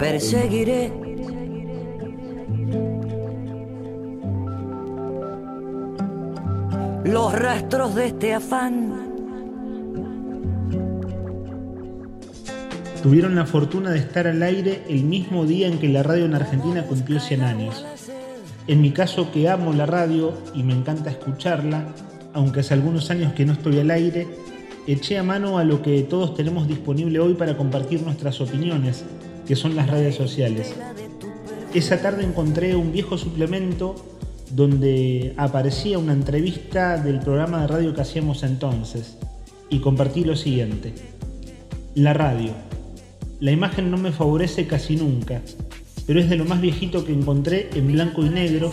perseguiré. Los rastros de este afán. Tuvieron la fortuna de estar al aire el mismo día en que la radio en Argentina cumplió 100 años. En mi caso que amo la radio y me encanta escucharla, aunque hace algunos años que no estoy al aire, eché a mano a lo que todos tenemos disponible hoy para compartir nuestras opiniones, que son las redes sociales. Esa tarde encontré un viejo suplemento donde aparecía una entrevista del programa de radio que hacíamos entonces y compartí lo siguiente. La radio. La imagen no me favorece casi nunca, pero es de lo más viejito que encontré en blanco y negro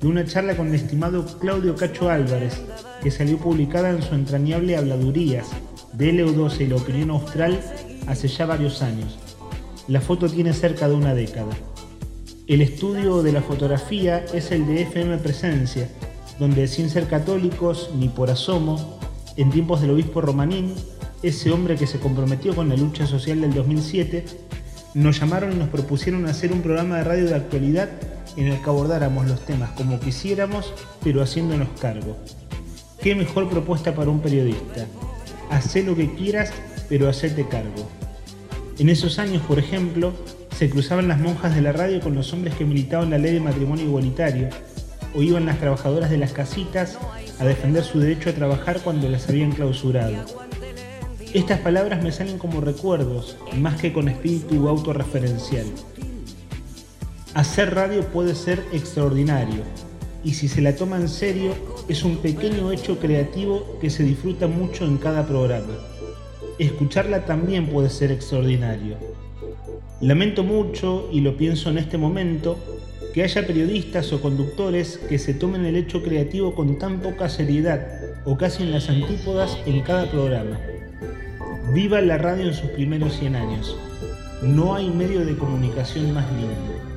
de una charla con el estimado Claudio Cacho Álvarez, que salió publicada en su entrañable Habladurías de LU12 y la opinión austral hace ya varios años. La foto tiene cerca de una década. El estudio de la fotografía es el de FM Presencia, donde sin ser católicos ni por asomo, en tiempos del obispo Romanín, ese hombre que se comprometió con la lucha social del 2007, nos llamaron y nos propusieron hacer un programa de radio de actualidad en el que abordáramos los temas como quisiéramos, pero haciéndonos cargo. ¿Qué mejor propuesta para un periodista? Hacé lo que quieras, pero hacete cargo. En esos años, por ejemplo, se cruzaban las monjas de la radio con los hombres que militaban la ley de matrimonio igualitario, o iban las trabajadoras de las casitas a defender su derecho a trabajar cuando las habían clausurado. Estas palabras me salen como recuerdos, más que con espíritu autorreferencial. Hacer radio puede ser extraordinario, y si se la toma en serio, es un pequeño hecho creativo que se disfruta mucho en cada programa. Escucharla también puede ser extraordinario. Lamento mucho, y lo pienso en este momento, que haya periodistas o conductores que se tomen el hecho creativo con tan poca seriedad o casi en las antípodas en cada programa. Viva la radio en sus primeros 100 años. No hay medio de comunicación más lindo.